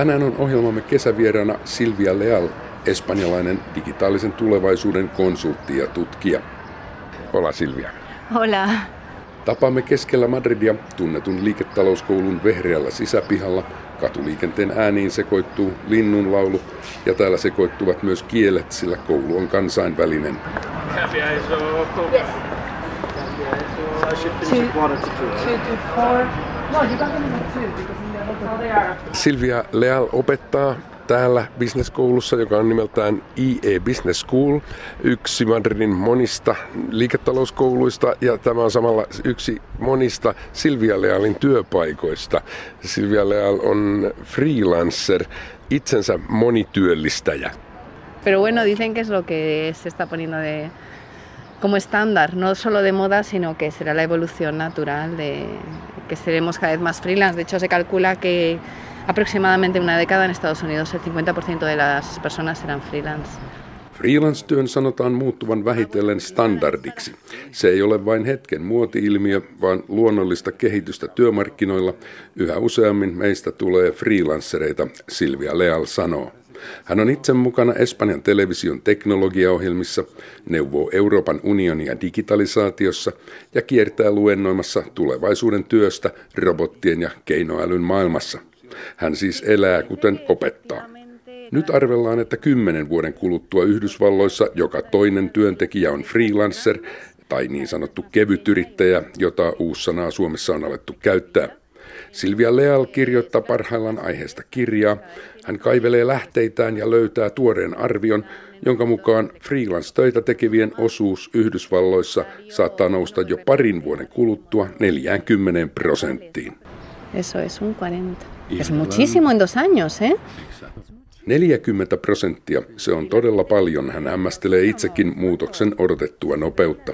Tänään on ohjelmamme kesävieraana Silvia Leal, espanjalainen digitaalisen tulevaisuuden konsultti ja tutkija. Hola Silvia. Hola. Tapaamme keskellä Madridia tunnetun liiketalouskoulun vehreällä sisäpihalla. Katuliikenteen ääniin sekoittuu linnunlaulu ja täällä sekoittuvat myös kielet, sillä koulu on kansainvälinen. Yes. Silvia Leal opettaa täällä bisneskoulussa, joka on nimeltään IE Business School, yksi Madridin monista liiketalouskouluista ja tämä on samalla yksi monista Silvia Lealin työpaikoista. Silvia Leal on freelancer, itsensä monityöllistäjä. Pero bueno, dicen que es lo que se está poniendo de, como estándar, no solo de moda, sino que será la evolución natural de que seremos cada vez más freelance. De hecho, se calcula que aproximadamente una década en Estados Unidos el 50% de las personas serán freelance. Freelance-työn sanotaan muuttuvan vähitellen standardiksi. Se ei ole vain hetken muoti-ilmiö, vaan luonnollista kehitystä työmarkkinoilla. Yhä useammin meistä tulee freelancereita, Silvia Leal sanoo. Hän on itse mukana Espanjan television teknologiaohjelmissa, neuvoo Euroopan unionia digitalisaatiossa ja kiertää luennoimassa tulevaisuuden työstä robottien ja keinoälyn maailmassa. Hän siis elää kuten opettaa. Nyt arvellaan, että kymmenen vuoden kuluttua Yhdysvalloissa joka toinen työntekijä on freelancer tai niin sanottu kevytyrittäjä, jota uussanaa Suomessa on alettu käyttää. Silvia Leal kirjoittaa parhaillaan aiheesta kirjaa. Hän kaivelee lähteitään ja löytää tuoreen arvion, jonka mukaan freelance-töitä tekevien osuus Yhdysvalloissa saattaa nousta jo parin vuoden kuluttua 40 prosenttiin. Eso es un 40. Es muchísimo en dos años, ¿eh? 40 prosenttia, se on todella paljon. Hän hämmästelee itsekin muutoksen odotettua nopeutta.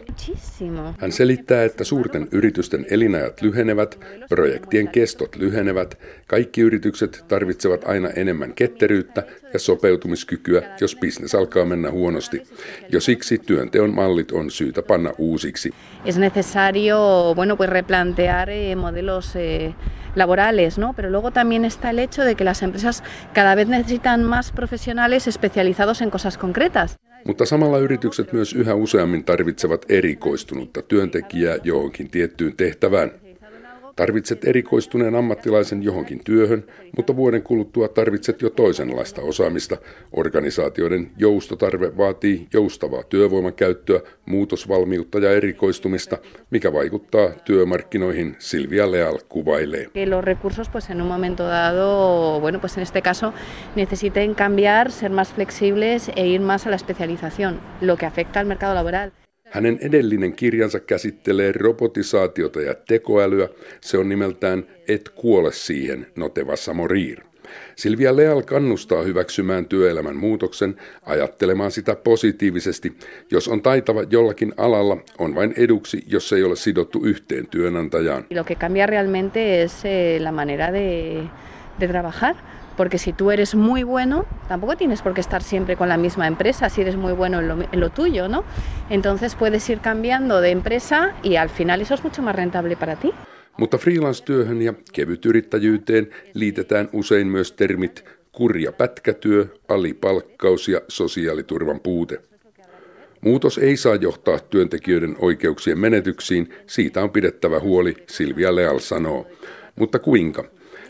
Hän selittää, että suurten yritysten elinajat lyhenevät, projektien kestot lyhenevät, kaikki yritykset tarvitsevat aina enemmän ketteryyttä ja sopeutumiskykyä, jos bisnes alkaa mennä huonosti. Jo siksi työnteon mallit on syytä panna uusiksi. Es necesario, bueno, pues replantear eh, modelos eh, laborales, ¿no? Pero luego también está el hecho de que las empresas cada vez necesitan más profesionales especializados en cosas concretas. Mutta samalla yritykset myös yhä useammin tarvitsevat erikoistunutta työntekijää johonkin tiettyyn tehtävään. Tarvitset erikoistuneen ammattilaisen johonkin työhön, mutta vuoden kuluttua tarvitset jo toisenlaista osaamista. Organisaatioiden joustotarve vaatii joustavaa työvoiman käyttöä, muutosvalmiutta ja erikoistumista, mikä vaikuttaa työmarkkinoihin, Silvia Leal kuvailee. Los recursos pues en un momento dado, bueno pues en este caso necesiten cambiar, ser más flexibles e ir más a la especialización, lo que afecta al mercado laboral. Hänen edellinen kirjansa käsittelee robotisaatiota ja tekoälyä. Se on nimeltään Et kuole siihen, notevassa morir. Silvia Leal kannustaa hyväksymään työelämän muutoksen, ajattelemaan sitä positiivisesti. Jos on taitava jollakin alalla, on vain eduksi, jos ei ole sidottu yhteen työnantajaan. Lo que cambia realmente es eh, la manera de, de trabajar. Porque si tú eres muy bueno, tampoco tienes por qué estar siempre con la misma empresa si eres muy bueno en lo, en lo, tuyo, ¿no? Entonces puedes ir cambiando de empresa y al final eso es mucho más rentable para ti. Mutta freelance-työhön ja kevytyrittäjyyteen liitetään usein myös termit kurja pätkätyö, alipalkkaus ja sosiaaliturvan puute. Muutos ei saa johtaa työntekijöiden oikeuksien menetyksiin, siitä on pidettävä huoli, Silvia Leal sanoo. Mutta kuinka?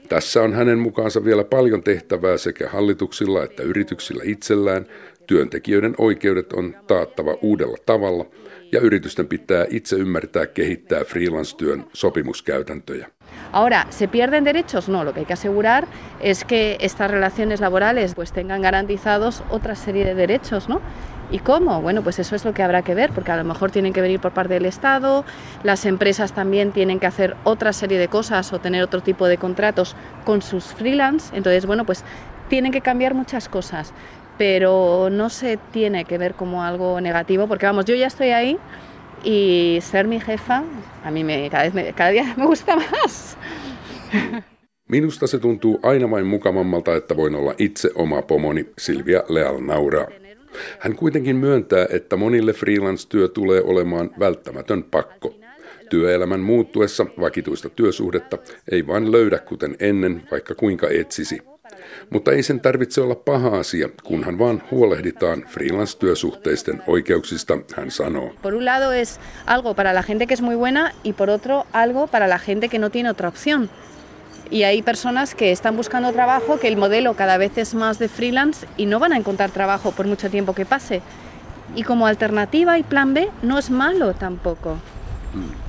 Tässä on hänen mukaansa vielä paljon tehtävää sekä hallituksilla että yrityksillä itsellään. Työntekijöiden oikeudet on taattava uudella tavalla ja yritysten pitää itse ymmärtää kehittää freelance-työn sopimuskäytäntöjä. Ahora, ¿se pierden derechos? No, lo que hay que asegurar es que estas relaciones laborales pues tengan garantizados otra serie de derechos, ¿no? ¿Y cómo? Bueno, pues eso es lo que habrá que ver, porque a lo mejor tienen que venir por parte del Estado, las empresas también tienen que hacer otra serie de cosas o tener otro tipo de contratos con sus freelance. Entonces, bueno, pues tienen que cambiar muchas cosas, pero no se tiene que ver como algo negativo, porque vamos, yo ya estoy ahí y ser mi jefa a mí me, cada, vez me, cada día me gusta más. Minusta se tuntuu aina vain mukavammalta, että voin olla itse oma pomoni, Silvia Leal nauraa. Hän kuitenkin myöntää, että monille freelance-työ tulee olemaan välttämätön pakko. Työelämän muuttuessa vakituista työsuhdetta ei vain löydä kuten ennen, vaikka kuinka etsisi. Mutta ei sen tarvitse olla paha asia, kunhan vaan huolehditaan freelance-työsuhteisten oikeuksista, hän sanoo. Por un lado es algo para la gente que es muy buena y por otro algo para la gente que no tiene otra opción. Y hay personas que están buscando trabajo, que el modelo cada vez es más de freelance y no van a encontrar trabajo por mucho tiempo que pase. Y como alternativa y plan B no es malo tampoco.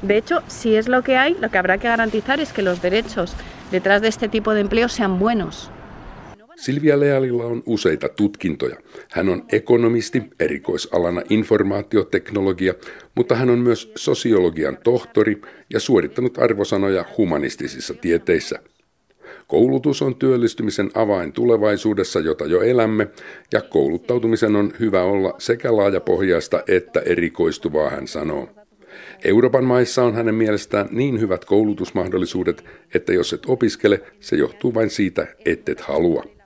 De hecho, si es lo que hay, lo que habrá que garantizar es que los derechos detrás de este tipo de empleo sean buenos. Silvia Lealilla on useita tutkintoja. Hän on ekonomisti, erikoisalana informaatioteknologia, mutta hän on myös sosiologian tohtori ja suorittanut arvosanoja humanistisissa tieteissä. Koulutus on työllistymisen avain tulevaisuudessa, jota jo elämme, ja kouluttautumisen on hyvä olla sekä laajapohjaista että erikoistuvaa, hän sanoo. Euroopan maissa on hänen mielestään niin hyvät koulutusmahdollisuudet, että jos et opiskele, se johtuu vain siitä, ettet halua.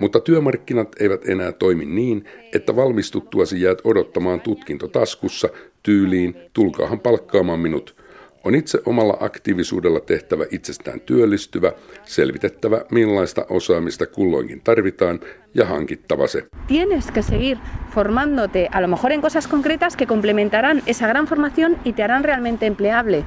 Mutta työmarkkinat eivät enää toimi niin, että valmistuttuasi jäät odottamaan tutkinto taskussa tyyliin, tulkaahan palkkaamaan minut. On itse omalla aktiivisuudella tehtävä itsestään työllistyvä, selvitettävä millaista osaamista kulloinkin tarvitaan ja hankittava se. Tienes que seguir formándote a lo mejor en cosas concretas que complementarán esa gran formación y te harán realmente empleable.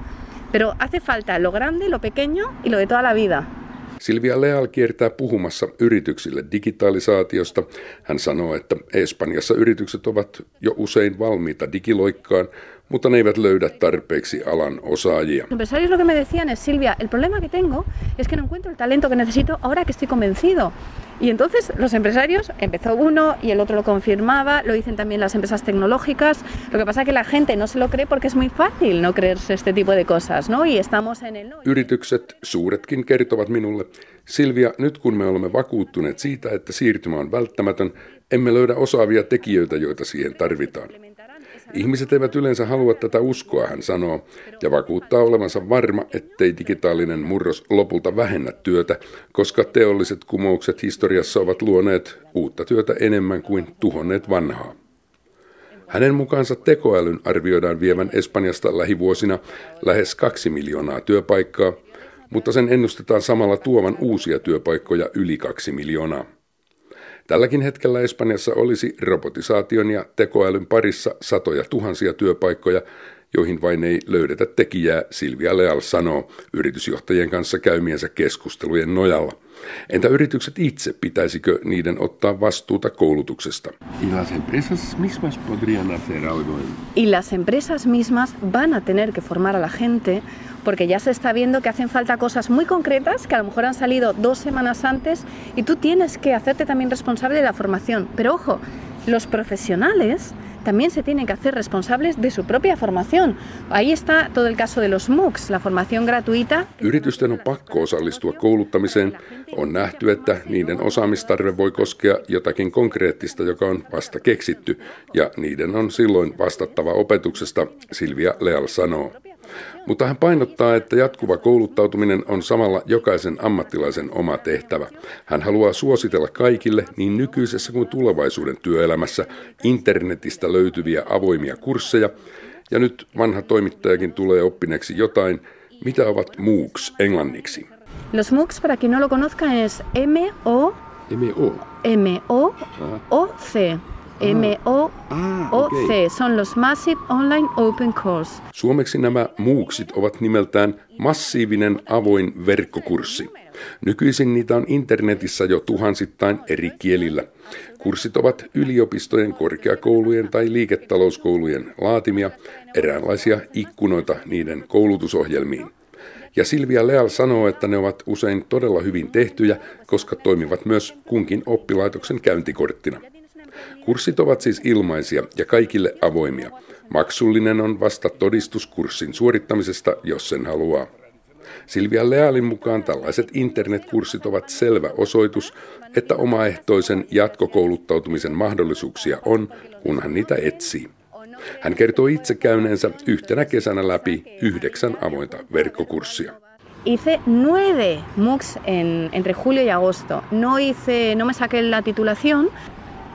Pero hace falta lo grande, lo pequeño y lo de toda la vida. Silvia Leal kiertää puhumassa yrityksille digitalisaatiosta. Hän sanoo, että Espanjassa yritykset ovat jo usein valmiita digiloikkaan, mutta ne eivät löydä tarpeeksi alan osaajia. Empresarios lo que me decían es, Silvia, el problema que tengo es que no encuentro el talento que necesito ahora que estoy convencido. Y entonces los empresarios, empezó uno y el otro lo confirmaba, lo dicen también las empresas tecnológicas. Lo que pasa es que la gente no se lo cree porque es muy fácil no creerse este tipo de cosas, ¿no? Y estamos en el... Yritykset, suuretkin, kertovat minulle, Silvia, nyt kun me olemme vakuuttuneet siitä, että siirtymä on välttämätön, emme löydä osaavia tekijöitä, joita siihen tarvitaan. Ihmiset eivät yleensä halua tätä uskoa, hän sanoo, ja vakuuttaa olevansa varma, ettei digitaalinen murros lopulta vähennä työtä, koska teolliset kumoukset historiassa ovat luoneet uutta työtä enemmän kuin tuhonneet vanhaa. Hänen mukaansa tekoälyn arvioidaan vievän Espanjasta lähivuosina lähes kaksi miljoonaa työpaikkaa, mutta sen ennustetaan samalla tuovan uusia työpaikkoja yli kaksi miljoonaa. Tälläkin hetkellä Espanjassa olisi robotisaation ja tekoälyn parissa satoja tuhansia työpaikkoja, joihin vain ei löydetä tekijää, Silvia Leal sanoo yritysjohtajien kanssa käymiensä keskustelujen nojalla. Entä yritykset itse, pitäisikö niiden ottaa vastuuta koulutuksesta? Y las empresas mismas podrían hacer algo. Y las empresas mismas van a tener que formar a la gente porque ya se está viendo que hacen falta cosas muy concretas que a lo mejor han salido dos semanas antes y tú tienes que hacerte también responsable de la formación. Pero ojo, los profesionales también se tienen que hacer responsables de su propia formación. Ahí está todo el caso de los MOOCs, la formación gratuita. Yritysten on pakko osallistua kouluttamiseen. On nähty, että niiden osaamistarve voi koskea jotakin konkreettista, joka on vasta keksitty, ja niiden on silloin vastattava opetuksesta, Silvia Leal sanoo. Mutta hän painottaa, että jatkuva kouluttautuminen on samalla jokaisen ammattilaisen oma tehtävä. Hän haluaa suositella kaikille niin nykyisessä kuin tulevaisuuden työelämässä internetistä löytyviä avoimia kursseja. Ja nyt vanha toimittajakin tulee oppineeksi jotain, mitä ovat MOOCs englanniksi. Los MOOCs, para quien no lo conozca, es M-O... M-O. M-O-O-C. M-O-O-C, son los Massive Online Open Course. Suomeksi nämä muuksit ovat nimeltään massiivinen avoin verkkokurssi. Nykyisin niitä on internetissä jo tuhansittain eri kielillä. Kurssit ovat yliopistojen, korkeakoulujen tai liiketalouskoulujen laatimia, eräänlaisia ikkunoita niiden koulutusohjelmiin. Ja Silvia Leal sanoo, että ne ovat usein todella hyvin tehtyjä, koska toimivat myös kunkin oppilaitoksen käyntikorttina. Kurssit ovat siis ilmaisia ja kaikille avoimia. Maksullinen on vasta todistuskurssin suorittamisesta, jos sen haluaa. Silvia Lealin mukaan tällaiset internetkurssit ovat selvä osoitus, että omaehtoisen jatkokouluttautumisen mahdollisuuksia on, kunhan niitä etsii. Hän kertoo itse käyneensä yhtenä kesänä läpi yhdeksän avointa verkkokurssia. Hice nueve MOOCs en, entre julio y agosto. No hice, no me saqué la titulación,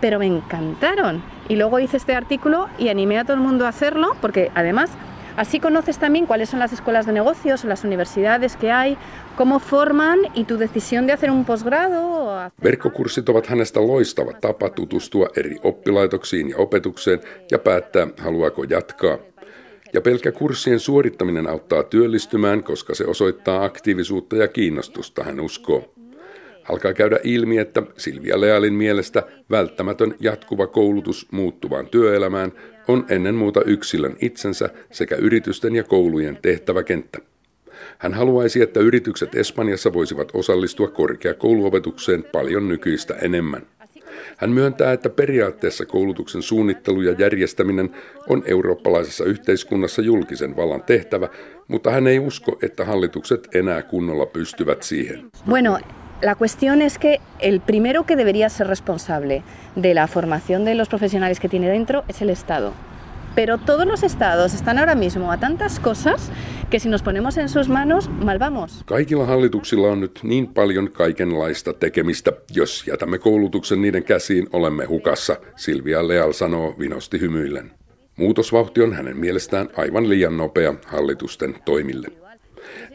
pero me encantaron. Y luego hice este artículo y animé a todo el mundo a hacerlo, porque además Así conoces también cuáles son las escuelas de negocios las universidades que hay, cómo forman y tu decisión de hacer un posgrado. Verkkokurssit ovat hänestä loistava tapa tutustua eri oppilaitoksiin ja opetukseen ja päättää, haluaako jatkaa. Ja pelkkä kurssien suorittaminen auttaa työllistymään, koska se osoittaa aktiivisuutta ja kiinnostusta, hän uskoo. Alkaa käydä ilmi, että Silvia Lealin mielestä välttämätön jatkuva koulutus muuttuvaan työelämään on ennen muuta yksilön itsensä sekä yritysten ja koulujen tehtäväkenttä. Hän haluaisi, että yritykset Espanjassa voisivat osallistua korkeakouluopetukseen paljon nykyistä enemmän. Hän myöntää, että periaatteessa koulutuksen suunnittelu ja järjestäminen on eurooppalaisessa yhteiskunnassa julkisen vallan tehtävä, mutta hän ei usko, että hallitukset enää kunnolla pystyvät siihen. Bueno, la cuestión es que el primero que debería ser responsable de la formación de los profesionales que tiene dentro es el Estado. Pero todos los estados están ahora mismo a tantas cosas que si nos ponemos en sus manos, mal vamos. Kaikilla hallituksilla on nyt niin paljon kaikenlaista tekemistä. Jos jätämme koulutuksen niiden käsiin, olemme hukassa, Silvia Leal sanoo vinosti hymyillen. Muutosvauhti on hänen mielestään aivan liian nopea hallitusten toimille.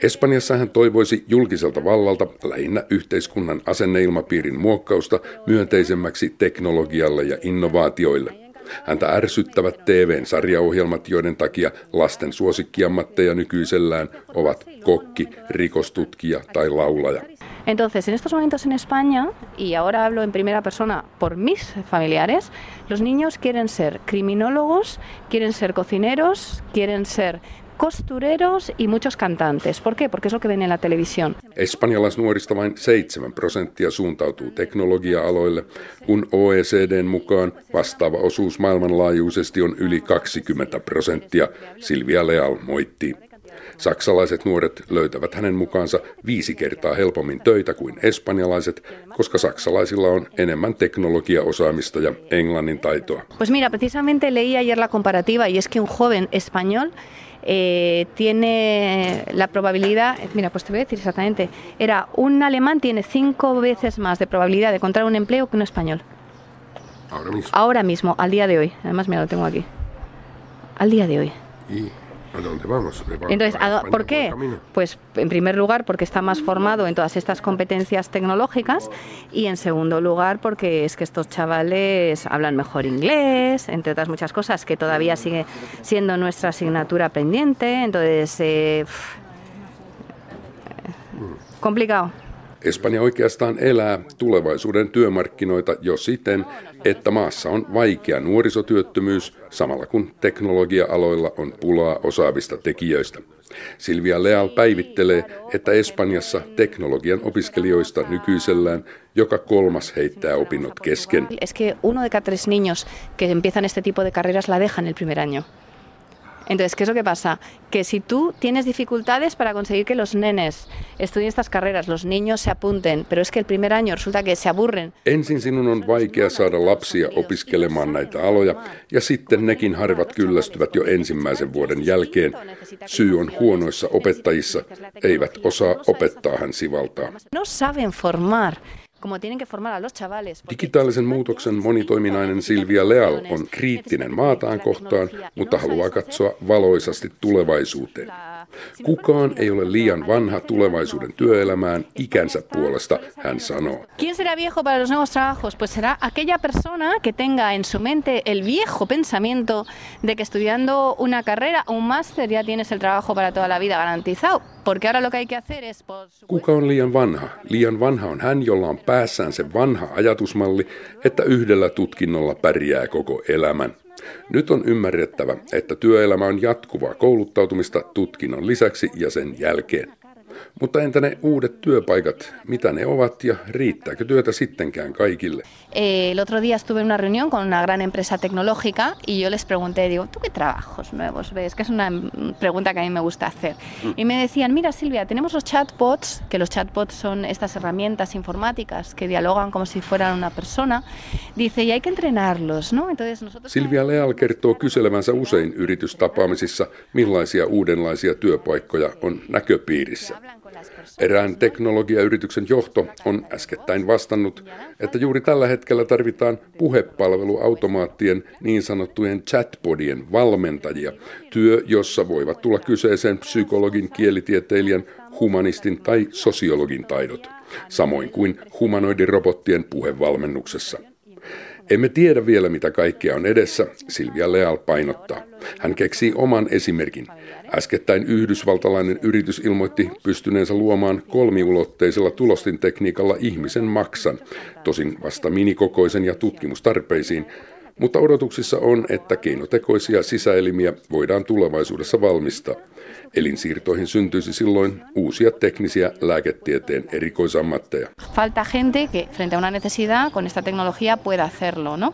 Espanjassa hän toivoisi julkiselta vallalta lähinnä yhteiskunnan asenneilmapiirin muokkausta myönteisemmäksi teknologialle ja innovaatioille – Häntä ärsyttävät TVn sarjaohjelmat, joiden takia lasten suosikkiammatteja nykyisellään ovat kokki, rikostutkija tai laulaja. Entonces, en estos momentos en España, y ahora hablo en primera persona por mis familiares, los niños quieren ser criminólogos, quieren ser cocineros, quieren ser costureros y muchos cantantes. ¿Por qué? Porque es lo que ven en la televisión. Espanjalaisnuorista vain 7 prosenttia suuntautuu teknologia-aloille, kun OECDn mukaan vastaava osuus maailmanlaajuisesti on yli 20 prosenttia, Silvia Leal moitti. Saksalaiset nuoret löytävät hänen mukaansa viisi kertaa helpommin töitä kuin espanjalaiset, koska saksalaisilla on enemmän teknologiaosaamista ja englannin taitoa. Pues mira, precisamente leí ayer la comparativa y es que un joven español eh, tiene la probabilidad, mira, pues te voy a decir exactamente, era un alemán tiene cinco veces más de probabilidad de encontrar un empleo que un español. Ahora mismo. Ahora mismo, al día de hoy. Además, mira, lo tengo aquí. Al día de hoy. ¿Y ¿A dónde vamos? Entonces, ¿por qué? Pues en primer lugar porque está más formado en todas estas competencias tecnológicas y en segundo lugar porque es que estos chavales hablan mejor inglés, entre otras muchas cosas que todavía sigue siendo nuestra asignatura pendiente. Entonces, eh, complicado. Espanja oikeastaan elää tulevaisuuden työmarkkinoita jo siten, että maassa on vaikea nuorisotyöttömyys samalla kun teknologia-aloilla on pulaa osaavista tekijöistä. Silvia Leal päivittelee, että Espanjassa teknologian opiskelijoista nykyisellään joka kolmas heittää opinnot kesken. Es que uno de cada tres niños que empiezan este tipo de carreras la dejan el primer año. Entonces, ¿qué es lo que pasa? Que si tú tienes dificultades para conseguir que los nenes estudien estas carreras, los niños se apunten, pero es que el primer año resulta que se aburren. Ensin sinun on vaikea saada lapsia opiskelemaan näitä aloja, ja sitten nekin harvat kyllästyvät jo ensimmäisen vuoden jälkeen. Syy on huonoissa opettajissa, eivät osaa opettaa hän sivaltaa. No saben formar Digitaalisen muutoksen monitoiminainen Silvia Leal on kriittinen maataan kohtaan, mutta haluaa katsoa valoisasti tulevaisuuteen. Kukaan ei ole liian vanha tulevaisuuden työelämään ikänsä puolesta, hän sanoo. ¿Quién será viejo para los nuevos trabajos? Pues será aquella persona que tenga en su mente el viejo pensamiento de que estudiando una carrera o un máster ya tienes el trabajo para toda la vida garantizado. Porque ahora lo que hay que hacer es... Kuka on liian vanha? Liian vanha on hän, jolla on päässään se vanha ajatusmalli, että yhdellä tutkinnolla pärjää koko elämän. Nyt on ymmärrettävä, että työelämä on jatkuvaa kouluttautumista tutkinnon lisäksi ja sen jälkeen. Mutta entä ne uudet työpaikat, mitä ne ovat ja riittääkö työtä sittenkään kaikille? Eh, el otro día estuve en una reunión con una gran empresa tecnológica y yo les pregunté, digo, ¿tú qué trabajos nuevos ves? Que es una pregunta que a mí me gusta hacer. Y me decían, mira Silvia, tenemos los chatbots, que los chatbots son estas herramientas informáticas que dialogan como si fueran una persona. Dice, y hay que entrenarlos, ¿no? Entonces nosotros... Silvia Leal kertoo kyselevänsä usein yritystapaamisissa, millaisia uudenlaisia työpaikkoja on näköpiirissä. Erään teknologiayrityksen johto on äskettäin vastannut, että juuri tällä hetkellä tarvitaan puhepalveluautomaattien niin sanottujen chatbodien valmentajia, työ, jossa voivat tulla kyseeseen psykologin, kielitieteilijän, humanistin tai sosiologin taidot, samoin kuin humanoidirobottien puhevalmennuksessa. Emme tiedä vielä, mitä kaikkea on edessä, Silvia Leal painottaa. Hän keksii oman esimerkin. Äskettäin yhdysvaltalainen yritys ilmoitti pystyneensä luomaan kolmiulotteisella tulostintekniikalla ihmisen maksan, tosin vasta minikokoisen ja tutkimustarpeisiin, mutta odotuksissa on, että keinotekoisia sisäelimiä voidaan tulevaisuudessa valmistaa. Elinsiirtoihin syntyisi silloin uusia teknisiä lääketieteen erikoisammatteja. Falta gente que frente a una necesidad con esta tecnología pueda hacerlo, ¿no?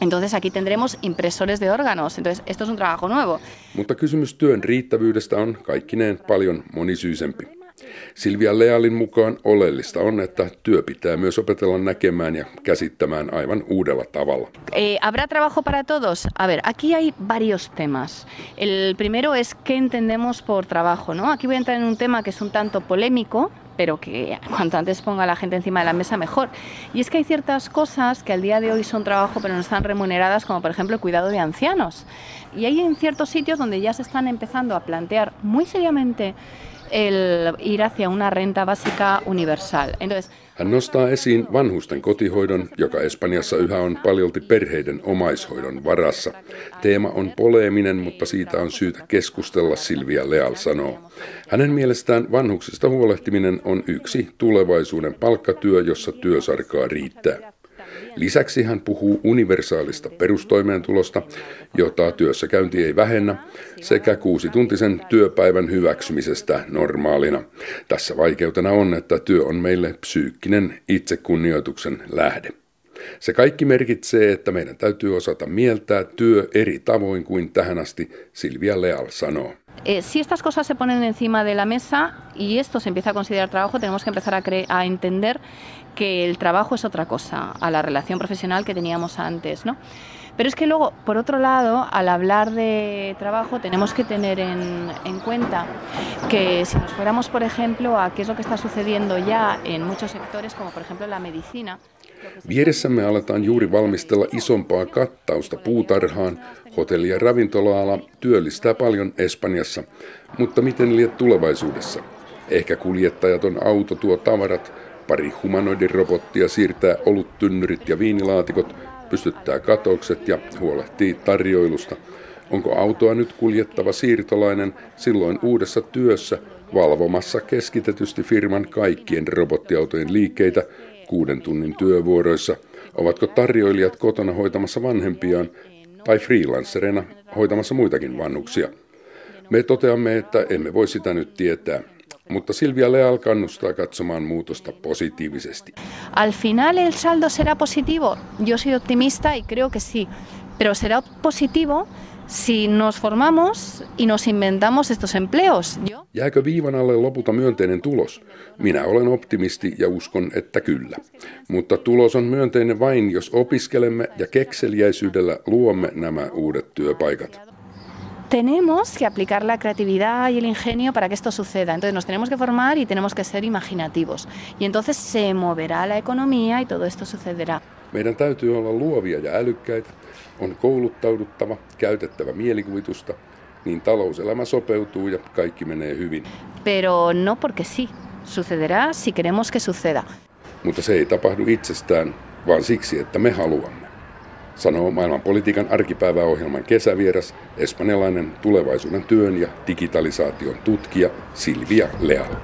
Entonces aquí tendremos impresores de órganos. Entonces esto es un trabajo nuevo. Mutta kysymys työn riittävyydestä on kaikkineen paljon monisyisempi. Silvia Lealin mukaan oleellista on, että työ pitää. Eh, ¿Habrá trabajo para todos? A ver, aquí hay varios temas. El primero es qué entendemos por trabajo, ¿no? Aquí voy a entrar en un tema que es un tanto polémico, pero que cuanto antes ponga la gente encima de la mesa mejor. Y es que hay ciertas cosas que al día de hoy son trabajo pero no están remuneradas, como por ejemplo el cuidado de ancianos. Y hay en ciertos sitios donde ya se están empezando a plantear muy seriamente el ir hacia una renta básica universal. Entonces, Hän nostaa esiin vanhusten kotihoidon, joka Espanjassa yhä on paljolti perheiden omaishoidon varassa. Teema on poleeminen, mutta siitä on syytä keskustella, Silvia Leal sanoo. Hänen mielestään vanhuksista huolehtiminen on yksi tulevaisuuden palkkatyö, jossa työsarkaa riittää. Lisäksi hän puhuu universaalista perustoimeentulosta, jota työssäkäynti ei vähennä, sekä kuusituntisen työpäivän hyväksymisestä normaalina. Tässä vaikeutena on, että työ on meille psyykkinen itsekunnioituksen lähde. Se kaikki merkitsee, että meidän täytyy osata mieltää työ eri tavoin kuin tähän asti Silvia Leal sanoo. Eh, si estas cosas se ponen encima de la mesa y esto se empieza a considerar trabajo, tenemos que empezar a, a entender que el trabajo es otra cosa a la relación profesional que teníamos antes, ¿no? Pero es que luego, por otro lado, al hablar de trabajo, tenemos que tener en, en, cuenta que si nos fuéramos, por ejemplo, a qué es lo que está sucediendo ya en muchos sectores, como por ejemplo la medicina. Vieressämme aletaan juuri valmistella isompaa kattausta puutarhaan. Hotelli- ja ravintola-ala työllistää paljon Espanjassa, mutta miten liet tulevaisuudessa? Ehkä kuljettajaton auto tuo tavarat, Pari humanoidirobottia siirtää oluttynnyrit ja viinilaatikot, pystyttää katokset ja huolehtii tarjoilusta. Onko autoa nyt kuljettava siirtolainen silloin uudessa työssä valvomassa keskitetysti firman kaikkien robottiautojen liikkeitä kuuden tunnin työvuoroissa? Ovatko tarjoilijat kotona hoitamassa vanhempiaan tai freelancerina hoitamassa muitakin vannuksia? Me toteamme, että emme voi sitä nyt tietää. Mutta Silvia Leal kannustaa katsomaan muutosta positiivisesti. Al final el saldo será positivo. Yo soy optimista y creo que sí. Pero será positivo si nos formamos y nos inventamos estos empleos. ¿Yo? Jääkö viivan alle lopulta myönteinen tulos? Minä olen optimisti ja uskon, että kyllä. Mutta tulos on myönteinen vain, jos opiskelemme ja kekseliäisyydellä luomme nämä uudet työpaikat. Tenemos que aplicar la creatividad y el ingenio para que esto suceda. Entonces nos tenemos que formar y tenemos que ser imaginativos. Y entonces se moverá la economía y todo esto sucederá. Meidän täytyy olla luovia ja älykkäitä, on kouluttauduttava, käytettävä mielikuvitusta, niin talouselämä sopeutuu ja kaikki menee hyvin. Pero no porque sí, sucederá si queremos que suceda. Mutta se ei tapahdu itsestään, vaan siksi, että me haluamme sanoo maailmanpolitiikan arkipäiväohjelman kesävieras, espanjalainen tulevaisuuden työn ja digitalisaation tutkija Silvia Leal.